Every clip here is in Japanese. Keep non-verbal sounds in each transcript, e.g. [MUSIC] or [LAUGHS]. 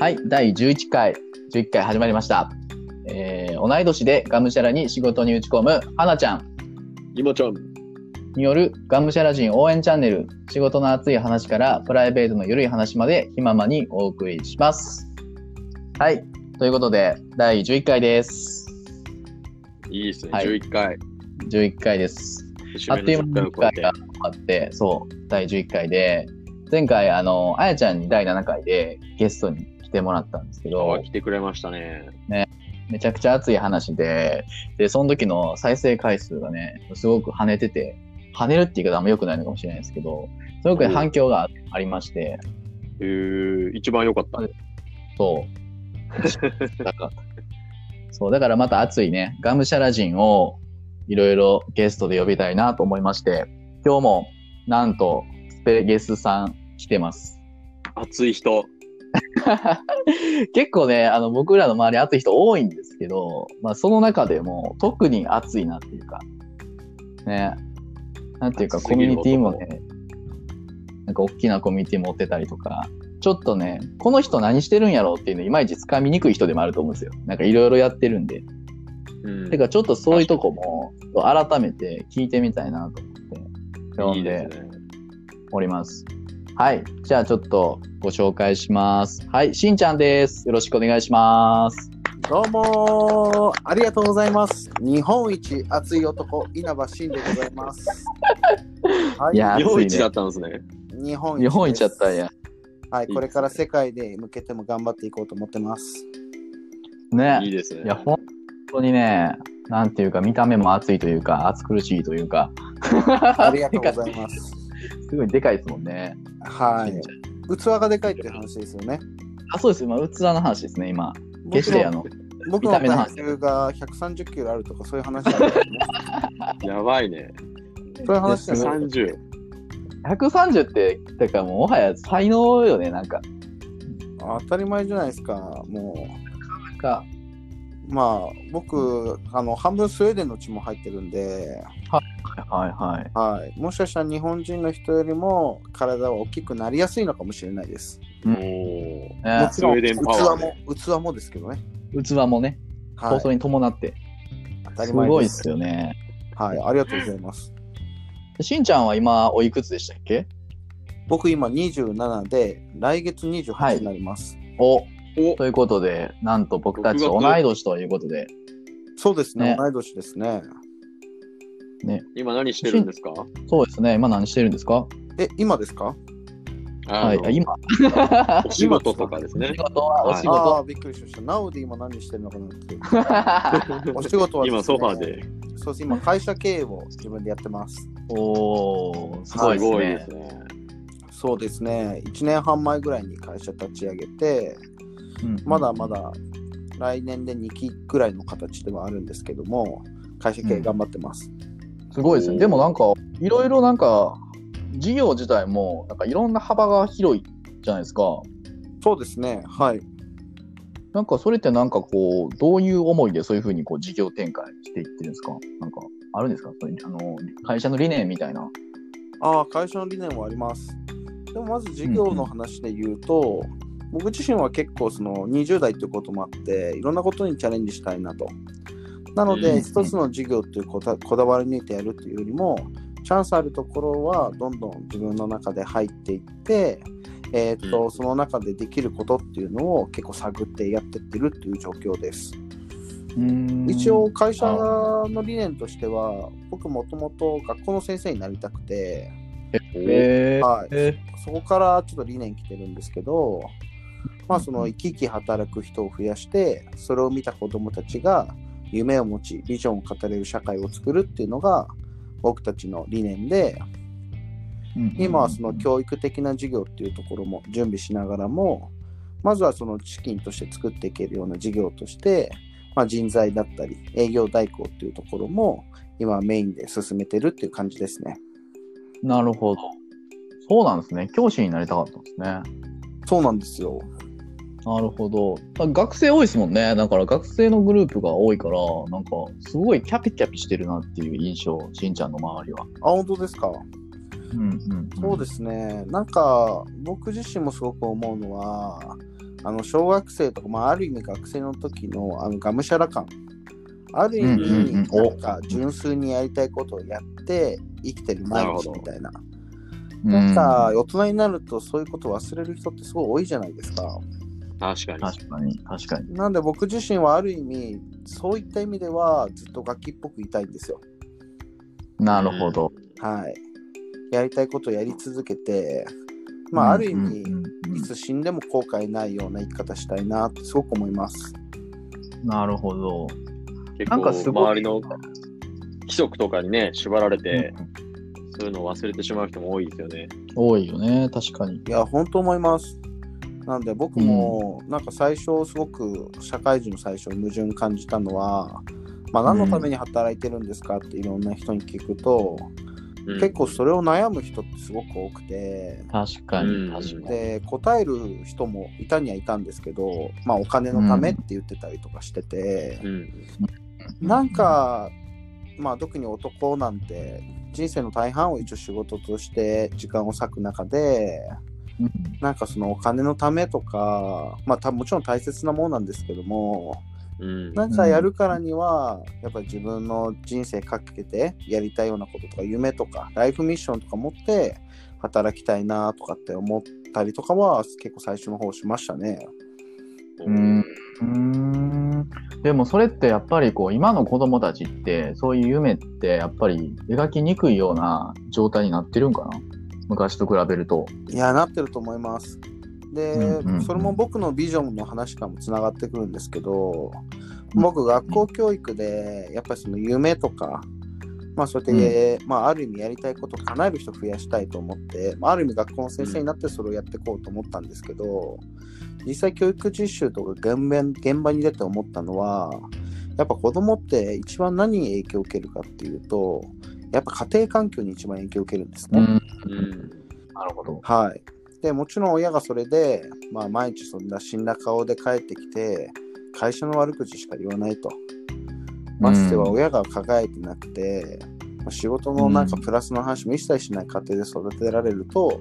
はい、第11回、11回始まりました。えー、同い年でがむしゃらに仕事に打ち込む花ちゃん今ちゃん。によるがむしゃら人応援チャンネル、仕事の熱い話からプライベートの緩い話まで気ままにお送りします。はい、ということで、第11回です。いいですね。はい11回。11回です。あっという間10に10回が終わって、そう、第11回で、前回、あの、あやちゃんに第7回でゲストに来てもらったんですけど、あ来てくれましたね。めちゃくちゃ熱い話で、で、その時の再生回数がね、すごく跳ねてて、跳ねるって言い方あんま良くないのかもしれないですけど、すごく反響がありまして、えー、一番良かった。そう。だから [LAUGHS] そう、だからまた熱いね、ガムシャラ人をいろいろゲストで呼びたいなと思いまして、今日もなんとスペゲスさん来てます。熱い人。[LAUGHS] 結構ね、あの僕らの周り熱い人多いんですけど、まあその中でも特に熱いなっていうか、ね、なんていうかコミュニティもね、なんか大きなコミュニティ持ってたりとか、ちょっとね、この人何してるんやろうっていうのいまいちつかみにくい人でもあると思うんですよ。なんかいろいろやってるんで。うんてかちょっとそういうとこも改めて聞いてみたいなと思って呼んいいで。おります。はい。じゃあちょっとご紹介します。はい。しんちゃんです。よろしくお願いします。どうもーありがとうございます。日本一熱い男、稲葉慎でございます。[LAUGHS] はいや日本一だったんですね。日本一日本一ですやったんや。はい、いいですねこれから世界で向けても頑張っていこうと思ってます。ね。いいですね。いや、本当にね、なんていうか、見た目も熱いというか、熱苦しいというか、ありがとうございます。[LAUGHS] すごいでかいですもんね。はい。器がでかいっていう話ですよね。あ、そうです。今、器の話ですね、今。決して、あの、僕の体重が130キロあるとかそういう話じゃないですね。[LAUGHS] やばいね。そういう話じゃない。30。130って、だからもう、もはや才能よね、なんか。当たり前じゃないですか。もなんか、う、まあ、僕、あの、半分スウェーデンの血も入ってるんで、はいはい。はい、もしかしたら日本人の人よりも体は大きくなりやすいのかもしれないです。うんおーねも器も器もですけどね。器もね、はい放送、に伴って、当たりすごい前で。ですすよね。はい、ありがとうございます。しんちゃんは今、おいくつでしたっけ？僕今27で、来月28になります。お、おということで、なんと僕たちと6月同い年ということで、そうですねね同い年ですね。今何してるんですか？そうですね、今何してるんですか？え、今ですか？はい、今。お仕事とかですねお仕。事は、おはい仕あ事。あ、びっくりしました。なおで今何してるのかなって。[LAUGHS] お仕事はですね今ソファーで。そうです、今会社経営を自分でやってます。おー、すすごいですねごいです。ね。そうですね、1年半前ぐらいに会社立ち上げて、うんまだまだ来年で2期ぐらいの形ではあるんですけども、会社経営頑張ってます。すごいですね。でもなんか、いろいろなんか、事業自体も、なんかいろんな幅が広いじゃないですか。そうですね、はい。なんかそれってなんかこう、どういう思いでそういうふうにこう事業展開していってるんですか？なんか、あるんですか？あの会社の理念みたいな。ああ、会社の理念はあります。でもまず事業の話で言うと、僕自身は結構その20代っていうこともあって、いろんなことにチャレンジしたいなと。なので、うん。一つの事業っていうこだこだわり抜いてやるっていうよりも、チャンスあるところはどんどん自分の中で入っていって、えーっとうん。その中でできることっていうのを結構探ってやってってるっていう状況です。一応会社の理念としては僕もともと学校の先生になりたくてえー、はい。えそこからちょっと理念来てるんですけどまあその生き生き働く人を増やしてそれを見た子どもたちが夢を持ちビジョンを語れる社会を作るっていうのが僕たちの理念でー今はその教育的な授業っていうところも準備しながらもまずはその資金として作っていけるような事業として、まあ、人材だったり営業代行っていうところも今はメインで進めてるっていう感じですね。なるほど。そうなんですね。教師になりたかったんですね。そうなんですよ。なるほど。学生多いですもんね。だから学生のグループが多いから、なんかすごいキャピキャピしてるなっていう印象、しんちゃんの周りは。あ、本当ですか？うんうん、そうですね。なんか僕自身もすごく思うのは、あの小学生とか、まあ、ある意味学生の時のあのがむしゃら感ある意味、なんか純粋にやりたいことをやって生きてる毎日みたいな。うんなんか大人になるとそういうことを忘れる人ってすごい多いじゃないですか。確かに。確かに、確かに。なんで僕自身はある意味そういった意味ではずっと楽器っぽくいたいんですよ。なるほど。はい。やりたいことをやり続けて、まあある意味、うんうんうんいつ死んでも後悔ないような生き方したいなってすごく思います。なるほど。結なんかすごい構周りの規則とかにね、縛られて、そういうのを忘れてしまう人も多いですよね。多いよね、確かに。いや、本当思います。なんで僕も、なんか最初すごく社会人の最初に矛盾感じたのは、まあ何のために働いてるんですかっていろんな人に聞くと、うん。結構それを悩む人ってすごく多くて、確かに、うん。確かに。で答える人もいたにはいたんですけど、まあ、お金のためって言ってたりとかしててう、ん。なんか、まあ、特に男なんて人生の大半を一応仕事として時間を割く中でうん、なんかそのお金のためとか、まあ、たもちろん大切なものなんですけどもうん。なんかやるからにはやっぱり自分の人生かけてやりたいようなこととか夢とかライフミッションとか持って働きたいなとかって思ったりとかは結構最初の方しましたね。うん。うんでもそれってやっぱりこう今の子供たちってそういう夢ってやっぱり描きにくいような状態になってるんかな？昔と比べると。いやなってると思います。で、うんうんうんそれも僕のビジョンの話からもつながってくるんですけど僕学校教育でやっぱりその夢とか、まあそうやって、まあある意味やりたいことを叶える人を増やしたいと思って、まあ、ある意味学校の先生になってそれをやっていこうと思ったんですけど実際教育実習とか現場現場に出て思ったのはやっぱ子供って一番何に影響を受けるかっていうとやっぱ家庭環境に一番影響を受けるんですね。うん。うん。なるほど。はい。でもちろん親がそれで、まあ、毎日そんな死んだ顔で帰ってきて会社の悪口しか言わないと。ましては親が輝いてなくて、まあ仕事のなんかプラスの話も一切しない家庭で育てられると、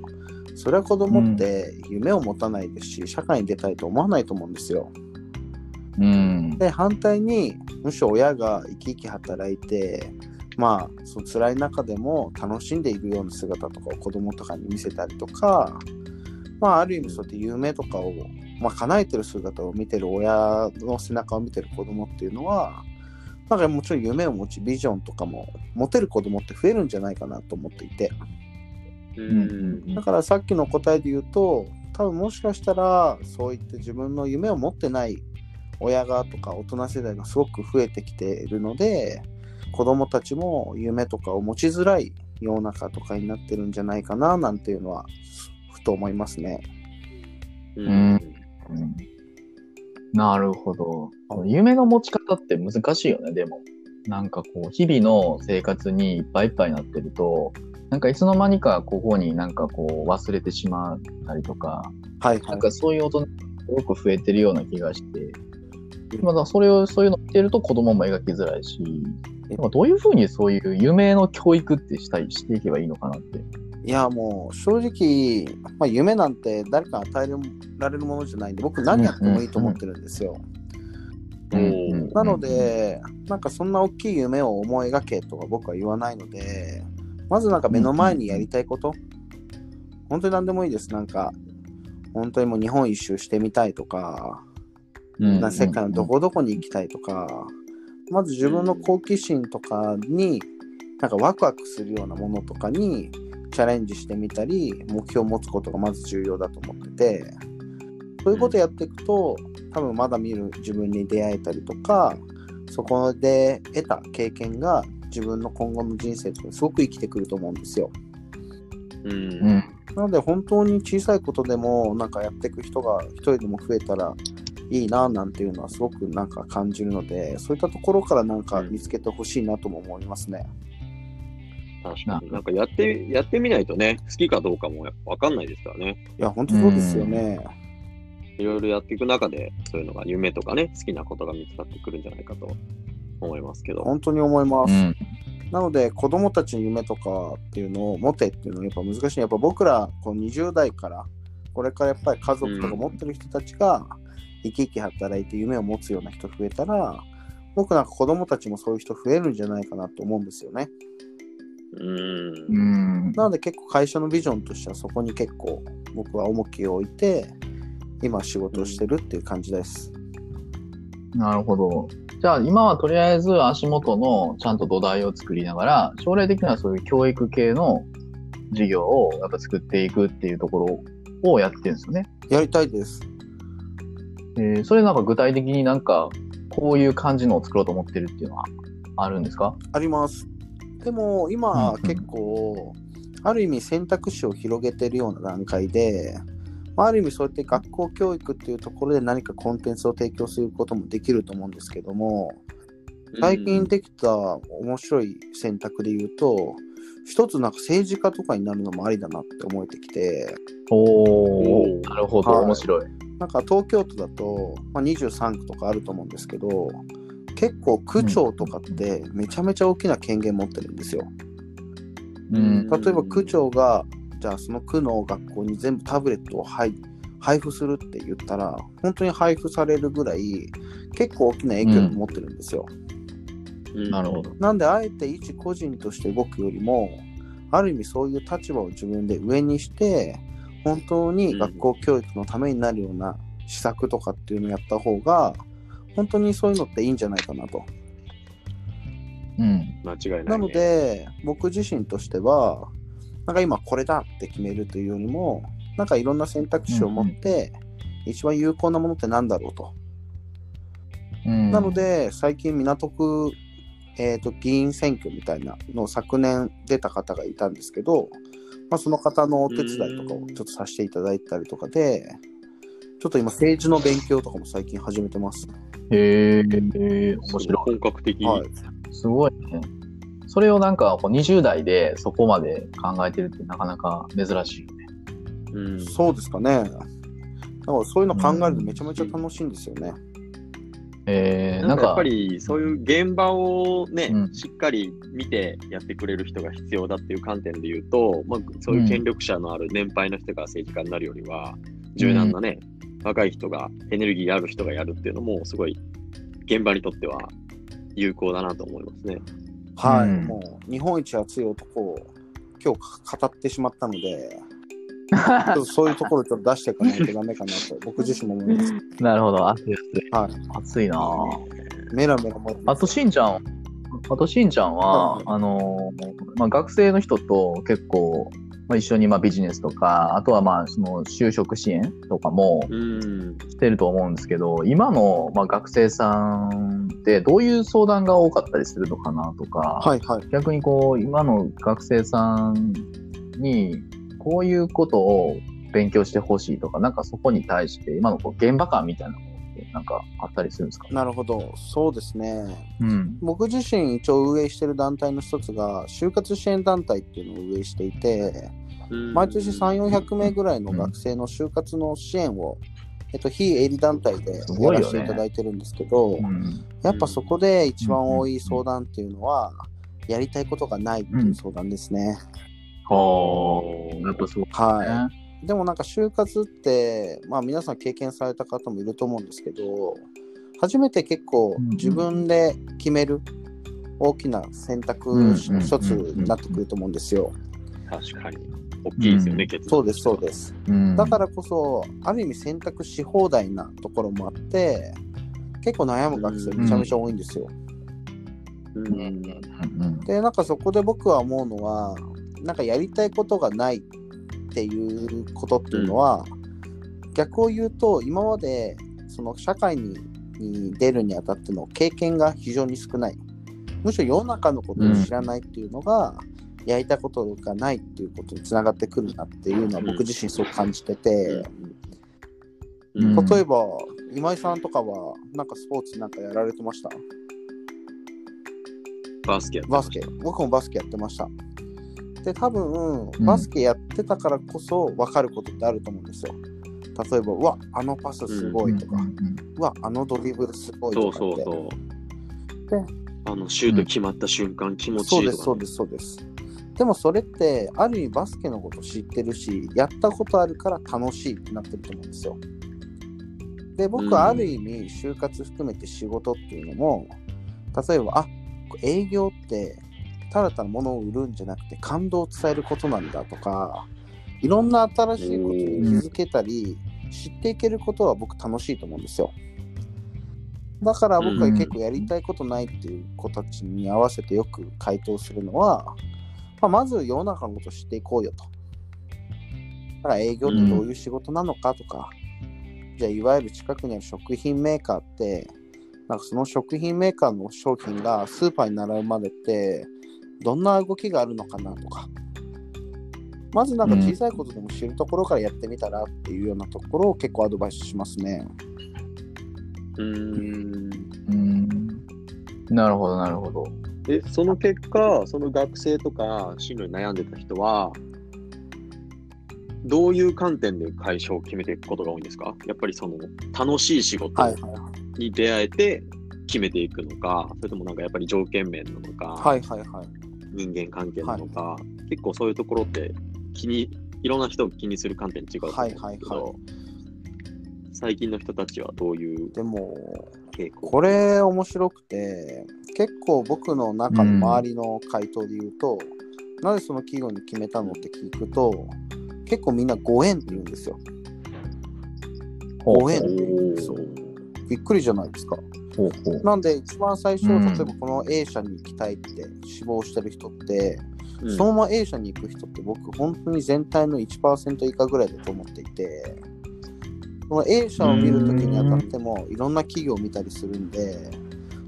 それは子供って夢を持たないですし、社会に出たいと思わないと思うんですよ。うん。で反対にむしろ親が生き生き働いてまあその辛い中でも楽しんでいるような姿とかを子供とかに見せたりとかまあある意味そうやって夢とかを、まあ、叶えてる姿を見てる親の背中を見てる子供っていうのはなんかもちろん夢を持ちビジョンとかも持てる子供って増えるんじゃないかなと思っていてうん。だからさっきの答えで言うと多分もしかしたらそういって自分の夢を持ってない親がとか大人世代がすごく増えてきているので子供たちも夢とかを持ちづらい世の中とかになってるんじゃないかななんていうのはふと思いますね。ううんん。なるほど。夢の持ち方って難しいよね、でも。なんかこう、日々の生活にいっぱいいっぱいになってると、なんかいつの間にかここになんかこう忘れてしまったりとか、はいはい。なんかそういう大人すごく増えてるような気がして、まだそれを、そういうのを見てると子供も描きづらいし、なんかどういうふうにそういう夢の教育ってしたい、していけばいいのかなって。いやもう正直、まあ、夢なんて誰かに与えられるものじゃないんで僕何やってもいいと思ってるんですよ。うんなの、で、なんかそんな大きい夢を思い描けとは僕は言わないので、まずなんか目の前にやりたいこと、本当に何でもいいです。なんか、本当にもう日本一周してみたいとか、うんな世界のどこどこに行きたいとか、まず自分の好奇心とかに、なんかワクワクするようなものとかにチャレンジしてみたり、目標を持つことがまず重要だと思ってて、そういうことやっていくと、多分まだ見る自分に出会えたりとか、そこで得た経験が自分の今後の人生とかにすごく生きてくると思うんですよ。うん。うん。なので本当に小さいことでもなんかやっていく人が一人でも増えたらいいななんていうのはすごくなんか感じるのでそういったところからなんか見つけてほしいなとも思いますね。確かに。なんかやって、やってみないとね、好きかどうかもやっぱわかんないですからね。いや本当そうですよね。いろいろやっていく中で、そういうのが夢とかね、好きなことが見つかってくるんじゃないかと思いますけど。本当に思います。うん。なので子供たちの夢とかっていうのを持てっていうのはやっぱ難しい。やっぱ僕らこう20代からこれからやっぱり家族とか持ってる人たちが生き生き働いて夢を持つような人増えたら、僕なんか子供たちもそういう人増えるんじゃないかなと思うんですよね。うん。うん。なので結構会社のビジョンとしてはそこに結構僕は重きを置いて、今仕事をしてるっていう感じです。なるほど。じゃあ今はとりあえず足元のちゃんと土台を作りながら、将来的にはそういう教育系の事業をやっぱ作っていくっていうところをやってるんですよね。やりたいです。えーそれなんか具体的になんかこういう感じのを作ろうと思ってるっていうのはあるんですか？あります。でも今うんうん。結構、ある意味選択肢を広げてるような段階で、まあある意味そうやって学校教育っていうところで何かコンテンツを提供することもできると思うんですけども、最近できた面白い選択で言うと、一つなんか政治家とかになるのもありだなって思えてきて、おおー。なるほど、はい。面白い。なんか東京都だと、まあ、23区とかあると思うんですけど、結構区長とかってめちゃめちゃ大きな権限持ってるんですよ。うん。例えば区長が、じゃあその区の学校に全部タブレットを配配布するって言ったら、本当に配布されるぐらい結構大きな影響力を持ってるんですよ。なるほど。なんであえて一個人として動くよりも、ある意味そういう立場を自分で上にして、本当に学校教育のためになるような施策とかっていうのをやった方が、本当にそういうのっていいんじゃないかなと。うん。間違いない、ね。なの、で、僕自身としては、なんか今これだって決めるというよりも、なんかいろんな選択肢を持って、一番有効なものって何だろうと。うん、なの、で、最近港区、えーと議員選挙みたいなのを昨年出た方がいたんですけど、まあ、その方のお手伝いとかをちょっとさせていただいたりとかで、ちょっと今政治の勉強とかも最近始めてます。へえ、面白い。本格的。はい。すごいね。それをなんかこう20代でそこまで考えてるってなかなか珍しいよね。うん。そうですかね。だからそういうの考えるとめちゃめちゃ楽しいんですよね。えー、なんんか。やっぱ、りそういう現場をね、うん。しっかり見てやってくれる人が必要だっていう観点で言うと、まあ、そういう権力者のある年配の人が政治家になるよりは、柔軟なね、若い人が、エネルギーある人がやるっていうのも、すごい現場にとっては有効だなと思いますね。はい。うん。もう日本一熱い男を今日語ってしまったので、[LAUGHS] そういうところちょっと出していかないとダメかなと僕自身も思います。なるほど、熱い熱い。はい。熱いなぁメラメラあと、しんちゃん、あと、しんちゃんは、はいあのー、まあ、学生の人と結構、まあ、一緒にまあビジネスとか、あとはまあ、その就職支援とかもうん。してると思うんですけど、今のまあ学生さんってどういう相談が多かったりするのかなとか、はいはい。逆にこう、今の学生さんに、こういうことを勉強してほしいとか、なんかそこに対して、今のこう現場感みたいなものって、なんかあったりするんですか？なるほど。そうですね。うん。僕自身一応運営している団体の一つが、就活支援団体っていうのを運営していて、毎年3、400名ぐらいの学生の就活の支援を、えっと、非営利団体でやらせていただいてるんですけど、うん。やっぱそこで一番多い相談っていうのは、やりたいことがないっていう相談ですね。はあ、やっぱそうはね。い。でもなんか就活って、まあ皆さん経験された方もいると思うんですけど、初めて結構自分で決める大きな選択肢の一つになってくると思うんですよ。確かに。大きいですよね、うんそうです、そうです。うんだからこそ、ある意味選択し放題なところもあって、結構悩む学生めちゃめちゃ多いんですよ。うんで、なんかそこで僕は思うのは、なんかやりたいことがないっていうことっていうのは、逆を言うと、今までその社会にに出るにあたっての経験が非常に少ない。むしろ世の中のことを知らないっていうのが、やりたいことがないっていうことにつながってくるなっていうのは僕自身そう感じてて、うん。例えば今井さんとかはなんかスポーツなんかやられてました？バスケバスケ。僕もバスケやってましたで多分うん。バスケやってたからこそ分かることってあると思うんですよ。例えばうわあのパスすごいとか、ううんうんわあのドリブルすごいそうとかって。そうそう。であの、シュート決まった瞬間、気持ちいそういとかね、ですそうですそうです。でもそれってある意味バスケのこと知ってるしやったことあるから楽しいってなってると思うんですよ。で僕はある意味就活含めて仕事っていうのも例えばあ営業ってただただ物を売るんじゃなくて感動を伝えることなんだとかいろんな新しいことに気づけたり知っていけることは僕楽しいと思うんですよ。だから僕は結構やりたいことないっていう子たちに合わせてよく回答するのは、まあ、まず世の中のことを知っていこうよと。だから営業ってどういう仕事なのかとか、じゃあいわゆる近くにある食品メーカーって、なんかその食品メーカーの商品がスーパーに並ぶまでって、どんな動きがあるのかなとか、まずなんか小さいことでも知るところからやってみたらっていうようなところを結構アドバイスしますね。うーん。うん。なるほど、なるほど。え、その結果、その学生とか進路に悩んでた人は、どういう観点で会社を決めていくことが多いんですか？やっぱりその楽しい仕事はいはいはい。に出会えて決めていくのか、それともなんかやっぱり条件面なのか、はいはいはい。人間関係なのか、結構そういうところって気に、いろんな人を気にする観点違うと思うんですけど、はいはいはい最近の人たちはどういうでも、これ面白くて、結構僕の中の周りの回答で言うと、なぜその企業に決めたのって聞くと、結構みんなご縁って言うんですよ。ご縁って言うんですよ。びっくりじゃないですか。ほうほう。なんで一番最初、うん。例えばこの A 社に行きたいって志望してる人って、うん。そのまま A 社に行く人って僕本当に全体の1%以下ぐらいだと思っていて、この A 社を見るときにあたってもいろんな企業を見たりするんで、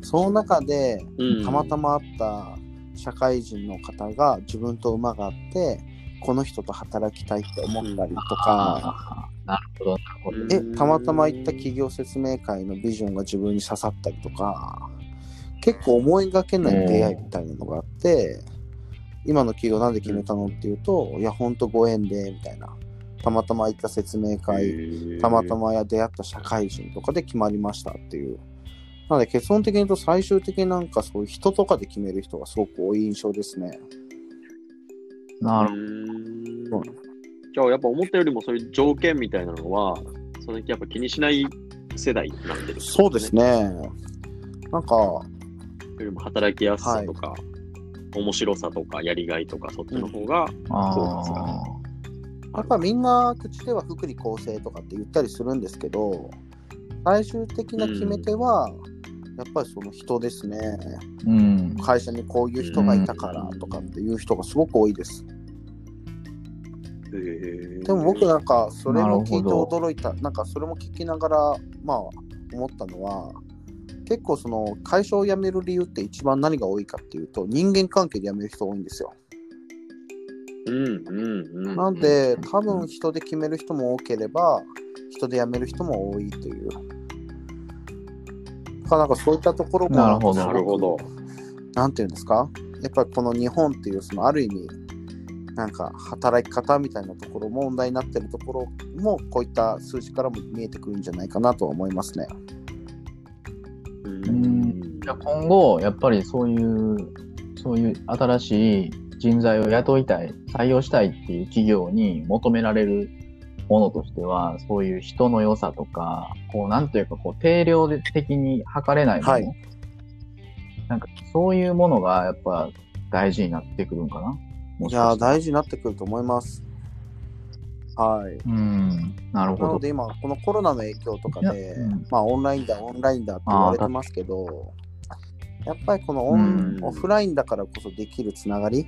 その中でうん。たまたま会った社会人の方が自分と馬があって、この人と働きたいって思ったりとか、あーなるほど、なるほど。え、たまたま行った企業説明会のビジョンが自分に刺さったりとか、結構思いがけない出会いみたいなのがあって、今の企業なんで決めたのっていうと、いや、ほんとご縁で、みたいな。たまたま行った説明会、たまたまや出会った社会人とかで決まりましたっていう。なので結論的に言うと最終的になんかそういう人とかで決める人がすごく多い印象ですね。なるるほどじゃあやっぱ思ったよりもそういう条件みたいなのは、そのやっぱ気にしない世代になってる、そうです。ね。なんか、よりも働きやすさとか、面白さとか、やりがいとか、そっちの方が、あそうですかやっぱみんな口では福利厚生とかって言ったりするんですけど、最終的な決め手は、やっぱりその人ですね。うん。会社にこういう人がいたからとかっていう人がすごく多いです。ででも僕なんかそれも聞いて驚いた、なんかそれも聞きながら、まあ思ったのは、結構その会社を辞める理由って一番何が多いかっていうと、人間関係で辞める人多いんですよ。うんうんうん。なんで、多分人で決める人も多ければ、人で辞める人も多いという。だからなんかそういったところもなるほどなるほど。なんていうんですか？やっぱりこの日本っていうそのある意味なんか働き方みたいなところ問題になってるところもこういった数字からも見えてくるんじゃないかなとは思いますね。ううん。じゃあ今後、やっぱりそういう、そういう新しい人材を雇いたい、採用したいっていう企業に求められるものとしては、そういう人の良さとか、こう、なんというか、こう、定量的に測れないもの、はい。なんか、そういうものがやっぱ大事になってくるんかな。もいや大事になってくると思います。はい。うん、なるほど。なので今このコロナの影響とかで、うんまあオンラインだオンラインだって言われてますけどやっぱりこのオン、うんオフラインだからこそできるつながり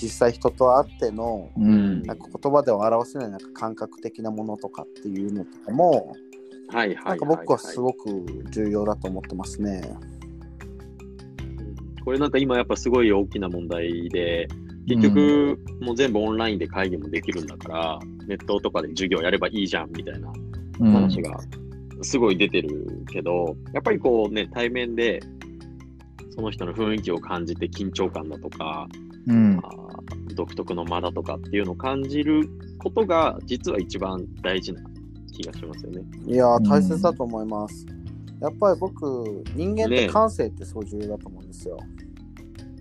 実際人と会ってのうん、なんか言葉では表せないなんか感覚的なものとかっていうのとかもはいはいはい、なんか僕はすごく重要だと思ってますね。これなんか今やっぱすごい大きな問題で、結局もう全部オンラインで会議もできるんだから、ネットとかで授業やればいいじゃんみたいなうん話がすごい出てるけど、やっぱりこうね、対面でその人の雰囲気を感じて緊張感だとか、うん独特の間だとかっていうのを感じることが実は一番大事な気がしますよね。いや大切だと思います。やっぱり僕人間ってね感性ってすごい重要だと思うんですよ。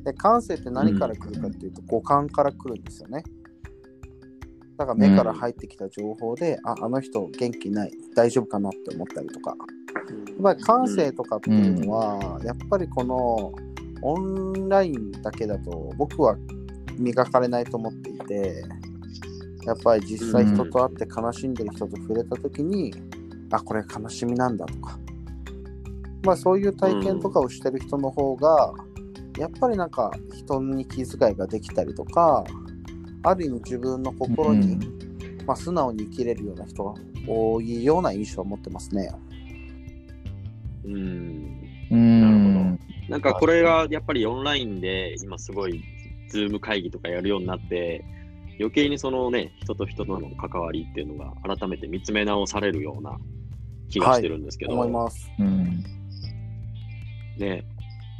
で感性って何から来るかっていうと、五感から来るんですよね。だから目から入ってきた情報で、あ、あの人元気ない、大丈夫かなって思ったりとか。やっぱり感性とかっていうのは、やっぱりこのオンラインだけだと僕は磨かれないと思っていて、やっぱり実際人と会って悲しんでる人と触れた時に、あ、これ悲しみなんだとか。まあそういう体験とかをしてる人の方が、やっぱりなんか人に気遣いができたりとか、ある意味自分の心に、まあ、素直に生きれるような人が多いような印象を持ってますね。うん。うん。なるほどなんかこれがやっぱりオンラインで今すごい、ズーム会議とかやるようになって、余計にそのね、人と人との関わりっていうのが改めて見つめ直されるような気がしてるんですけど、思います。うん。ね、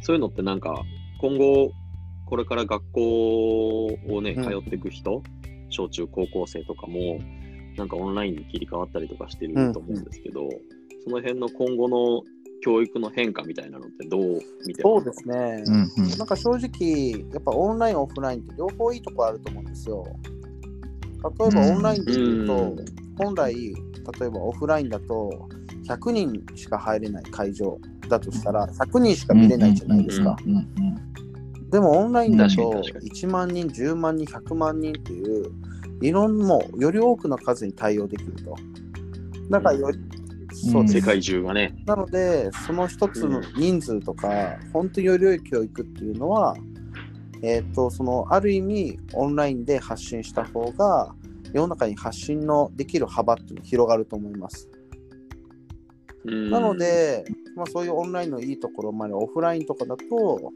そういうのってなんか今後、これから学校をね、うん通っていく人、小中高校生とかも、なんかオンラインに切り替わったりとかしてると思うんですけど、その辺の今後の教育の変化みたいなのってどう見てそうますか？ですね。うん。うんなんか正直、やっぱオンライン、オフラインって両方いいとこあると思うんですよ。例えばオンラインで言うと、うん本来、例えばオフラインだと100人しか入れない会場だとしたら100人しか見れないじゃないですか。でもオンラインだとに確かに1万人、10万人、100万人っていう、いろんなもうより多くの数に対応できると。だからより、そう世界中がね。なので、その一つの人数とか、本当により良い教育っていうのは、えっ、と、その、ある意味、オンラインで発信した方が、世の中に発信のできる幅っていうのが広がると思います。うんなの、で、まあ、そういうオンラインのいいところまでオフラインとかだと、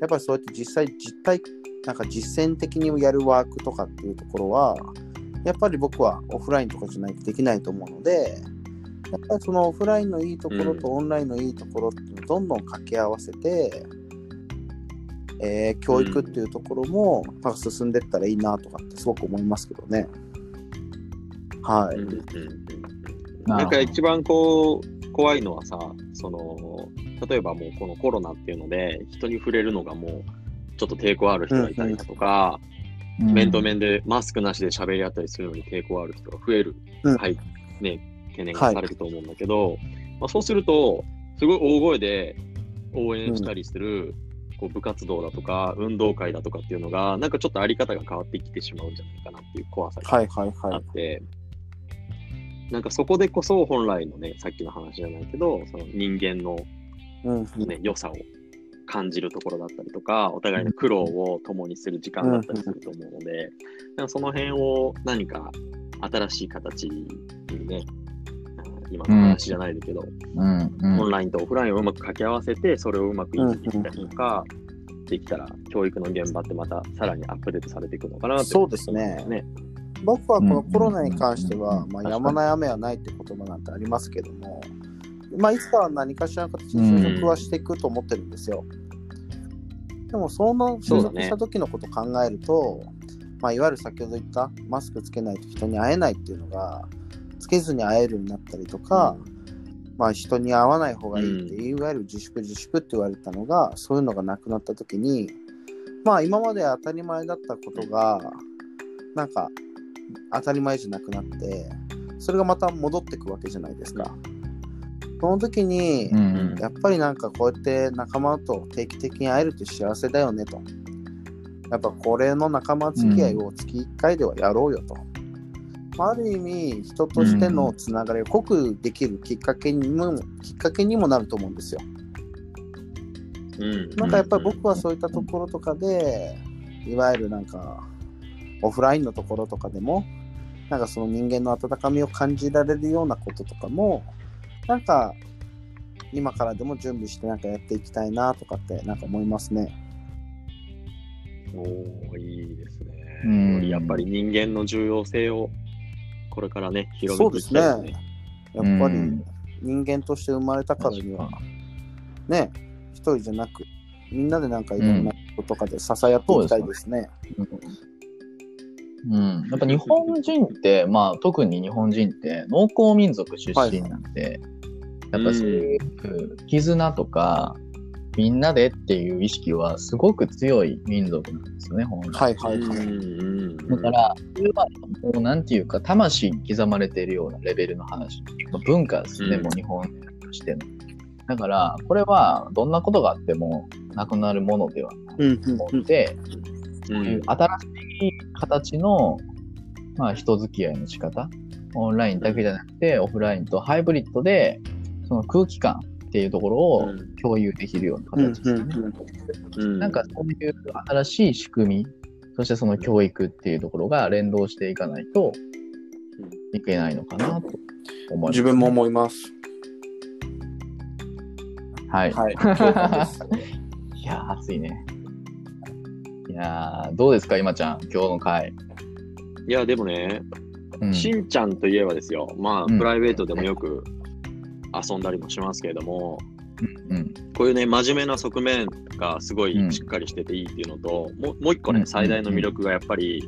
やっぱりそうやって実際、実体、なんか実践的にやるワークとかっていうところは、やっぱり僕はオフラインとかじゃないとできないと思うので、やっぱりそのオフラインのいいところとオンラインのいいところっていうのをどんどん掛け合わせて、えー教育っていうところもなんか進んでいったらいいなとかってすごく思いますけどね。はい。うんうんうんなんか一番こう、怖いのはさ、その、例えばもうこのコロナっていうので、人に触れるのがもう、ちょっと抵抗ある人がいたりだとか、うん。面と面でマスクなしで喋り合ったりするのに抵抗ある人が増える、うん。はい、ね、懸念がされると思うんだけど、まあ、そうすると、すごい大声で応援したりする、こう部活動だとか、運動会だとかっていうのが、なんかちょっとあり方が変わってきてしまうんじゃないかなっていう怖さがはいはいあはい。なんかそこでこそ本来のね、さっきの話じゃないけど、その人間のね、良さを感じるところだったりとか、お互いの苦労を共にする時間だったりすると思うので、なんかその辺を何か新しい形にね、今の話じゃないけど、うん。うん。オンラインとオフラインをうまく掛け合わせて、それをうまく維持できたりとか、できたら、教育の現場ってまたさらにアップデートされていくのかなってそうですねね。僕はこのコロナに関しては、うん。まあ、やまない雨はないって言葉なんてありますけども、まあ、いつかは何かしらの形で収束はしていくと思ってるんですよ。でも、その収そうだね。束した時のことを考えると、まあ、いわゆる先ほど言ったマスクつけないと人に会えないっていうのが、つけずに会えるようになったりとか、まあ、人に会わない方がいいって、いわゆる自粛自粛って言われたのが、そういうのがなくなった時に、まあ、今まで当たり前だったことが、なんか、当たり前じゃなくなって、それがまた戻ってくわけじゃないですか。その時に、うんやっぱりなんかこうやって仲間と定期的に会えるって幸せだよねと。やっぱこれの仲間付き合いを月1回ではやろうよと。まあある意味、人としてのつながりを濃くできるきっかけにも、きっかけにもなると思うんですよ。うんなんかやっぱり僕はそういったところとかで、いわゆるなんか、オフラインのところとかでも、なんかその人間の温かみを感じられるようなこととかも、なんか、今からでも準備してなんかやっていきたいなとかってなんか思いますね。おーいいですね。やっぱり人間の重要性をこれからね、広めていきたいですね。やっぱりうん人間として生まれたからには、ね、一人じゃなく、みんなでなんかいろんなこととかで支え合っていきたいですね。うん、やっぱ日本人って、まあ特に日本人って農耕民族出身なんで、やっぱそういう絆とか、みんなでっていう意識はすごく強い民族なんですよね、本来。はいはいはい。うんだから、それはもうなんていうか、魂に刻まれているようなレベルの話。まあ文化ですね、うんもう日本としての。だから、これはどんなことがあってもなくなるものではうんうんなくて、うんそういう新しい形の、まあ、人付き合いの仕方、オンラインだけじゃなくて、オフラインとハイブリッドで、その空気感っていうところをうん共有できるようなうん形ですね。うんなんかそういう新しい仕組み、そしてその教育っていうところが連動していかないといけないのかなと思います。自分も思います。はい。はい。[LAUGHS] いやー、暑いね。いやー、どうですか、今ちゃん、今日の回。いや、でもね、うん、しんちゃんといえばですよ、まあ、うん。プライベートでもよく遊んだりもしますけれども、うん、こういうね、真面目な側面がすごうん。いしっかりしてていいっていうのと、もうもう一個ね、うん。最大の魅力がやっぱり、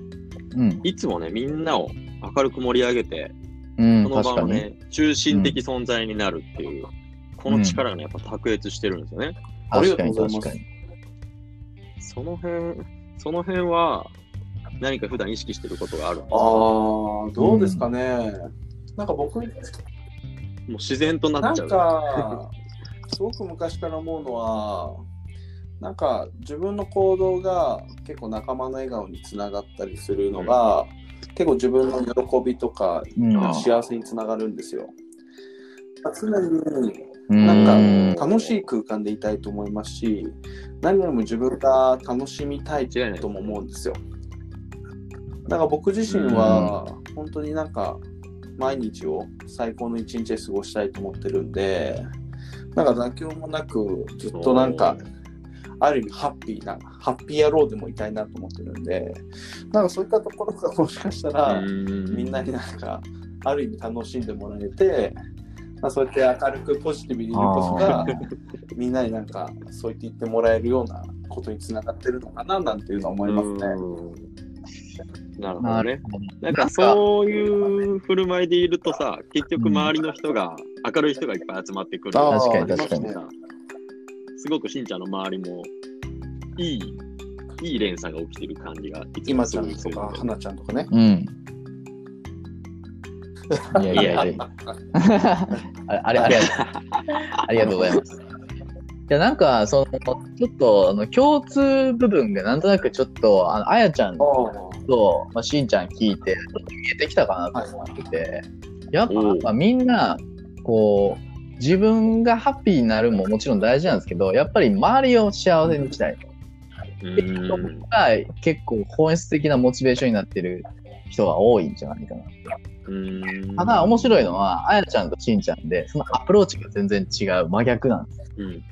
うん、いつもね、みんなを明るく盛り上げて、うん、この場確かに。のね、中心的存在になるっていう、この力がね、やっぱ卓越してるんですよね。ありがとうございます。確かに。その辺、その辺は、何か普段意識してることがあるんですかああ、どうですかね。なんか僕、もう自然とななんっちゃう。か、すごく昔から思うのは、なんか自分の行動が結構仲間の笑顔につながったりするのが、結構自分の喜びとかうんあ幸せにつながるんですよ。常にうんなんか楽しい空間でいたいと思いますし、何よりも自分が楽しみたいとも思うんですよ。だから僕自身は本当になんか毎日を最高の一日で過ごしたいと思ってるんで、なんか妥協もなくずっとなんかある意味ハッピーな、ハッピー野郎でもいたいなと思ってるんで、なんかそういったところがもしかしたら、みんなになんかある意味楽しんでもらえて、まあ、そうやって明るくポジティブにいることがみんなになんかそう言って言ってもらえるようなことにつながってるのかななんていうのは思いますね。なるほどね。なるほど。なんかそういう振る舞いでいるとさ、結局周りの人が、明るい人がいっぱい集まってくる。確かに確かにねすごくしんちゃんの周りも、いい、いい連鎖が起きてる感じがいつもするんですよとか、花ちゃんとかね。うん。いやいやいや。[LAUGHS] ああれ、あれ、ありがとうございます。いや、なんか、その、ちょっと、あの、共通部分がなんとなくちょっと、あの、あやちゃんと、まあ、しんちゃん聞いて、ちょっと見えてきたかなと思ってて、やっぱ、みんな、こう、自分がハッピーになるももちろん大事なんですけど、やっぱり周りを幸せにしたい。うっていうところんが結構本質的なモチベーションになってる人が多いんじゃないかな。うん。ただ面白いのは、あやちゃんとしんちゃんで、そのアプローチが全然違う、真逆なんです。うん。うん。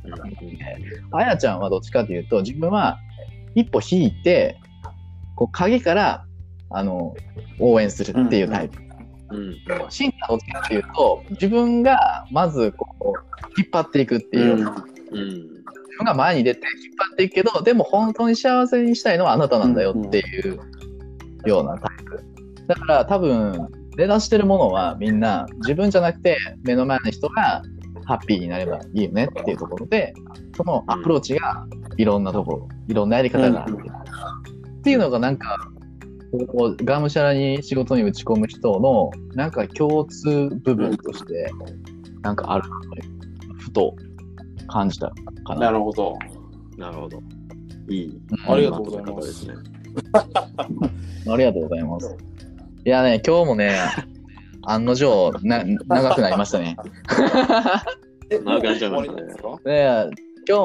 あやちゃんはどっちかというと、自分は一歩引いて、こう影から、あの、応援するっていうタイプ。うん。うん。しん。ちゃんはどっちかというと、自分がまずこう、引っ張っていくっていう、自うん分が前に出て引っ張っていくけど、でも本当に幸せにしたいのはあなたなんだよっていうようなタイプ。だから多分、出だしてるものはみんな自分じゃなくて目の前の人がハッピーになればいいよねっていうところで、そのアプローチがいろんなところ、いろんなやり方がある。っていうのがなんか、こうがむしゃらに仕事に打ち込む人のなんか共通部分としてなんかあるなとふと感じたかな。なるほど。なるほど。いい。うんありがとうございます。ありがとうございます。いやね、今日もね、[LAUGHS] 案の定な長くなりましたね。[LAUGHS] え、長くなっちゃいましたねね今日、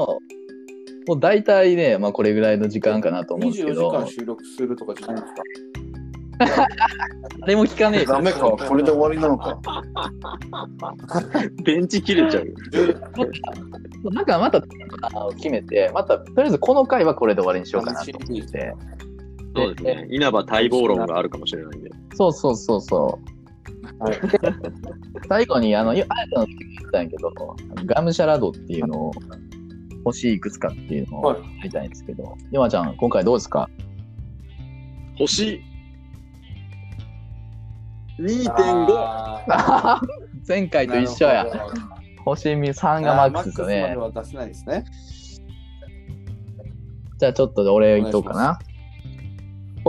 もう大体ね、まあこれぐらいの時間かなと思うんですけ24ど時間、収録するとかじゃないんですか？誰も聞かねえよダメか、[LAUGHS] これで終わりなのか。ベンチ切れちゃう。なんかまた決めて、またとりあえずこの回はこれで終わりにしようかなと思って。そうですね。稲葉待望論があるかもしれないんで。そうそうそうそう。はい [LAUGHS] 最後に、あの、あやちゃんの時も言ったんやけど、ガムシャラドっていうのを、星いくつかっていうのをはいやりたいんですけど、山ちゃん、今回どうですか？星 2.5! あー前回と一緒や星3がマックスですよねあーマックスまで。は出せないですね。じゃあちょっと俺言っとくかな。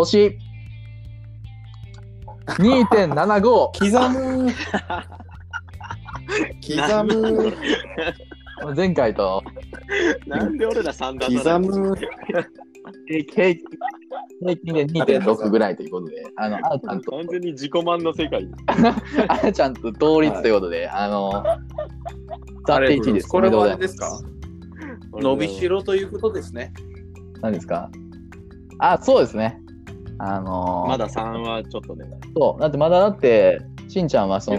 星。2.75。刻む。[LAUGHS] 刻む。[LAUGHS] 前回と。なんで俺ら3段刻む。平均で2.6ぐらいということで、あの、あなちゃんと、完全に自己満の世界。[LAUGHS] あなちゃんと同率ということで、あの、暫定1位です。これはあれですか？伸びしろということですね。何ですか？あ、そうですね。あのーまだ3はちょっとね。そう。だってまだだって、しんちゃんはその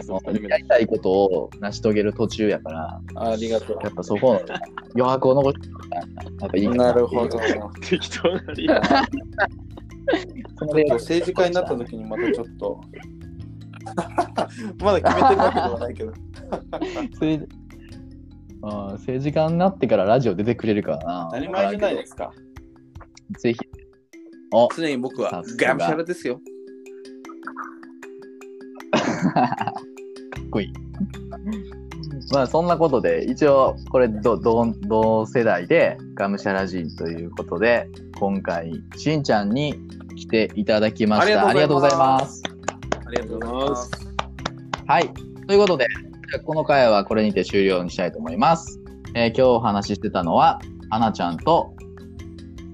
やりたいことを成し遂げる途中やから、ありがとやっぱそこの余白を残してやっぱいいかう。ななるほど。[LAUGHS] 適当な理由。政治家になった時にまたちょっと。[LAUGHS] まだ決めてるわけではないけど。[LAUGHS] 政治あー政治家になってからラジオ出てくれるからな。当たり前じゃないですか。ぜひ。お常に僕はガムシャラですよ。か [LAUGHS] っこいい。まあそんなことで、一応これど同同世代でガムシャラ人ということで、今回しんちゃんに来ていただきました。あありがとうございます。ありがとうございます。はい。ということで、この回はこれにて終了にしたいと思います。えー今日お話ししてたのは、はなちゃんと、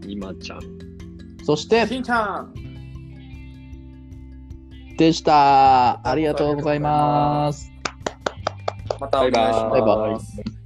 今ちゃん。そして、しんちゃんでした。ありがとうございます。またお願いします。バイバイバイバイ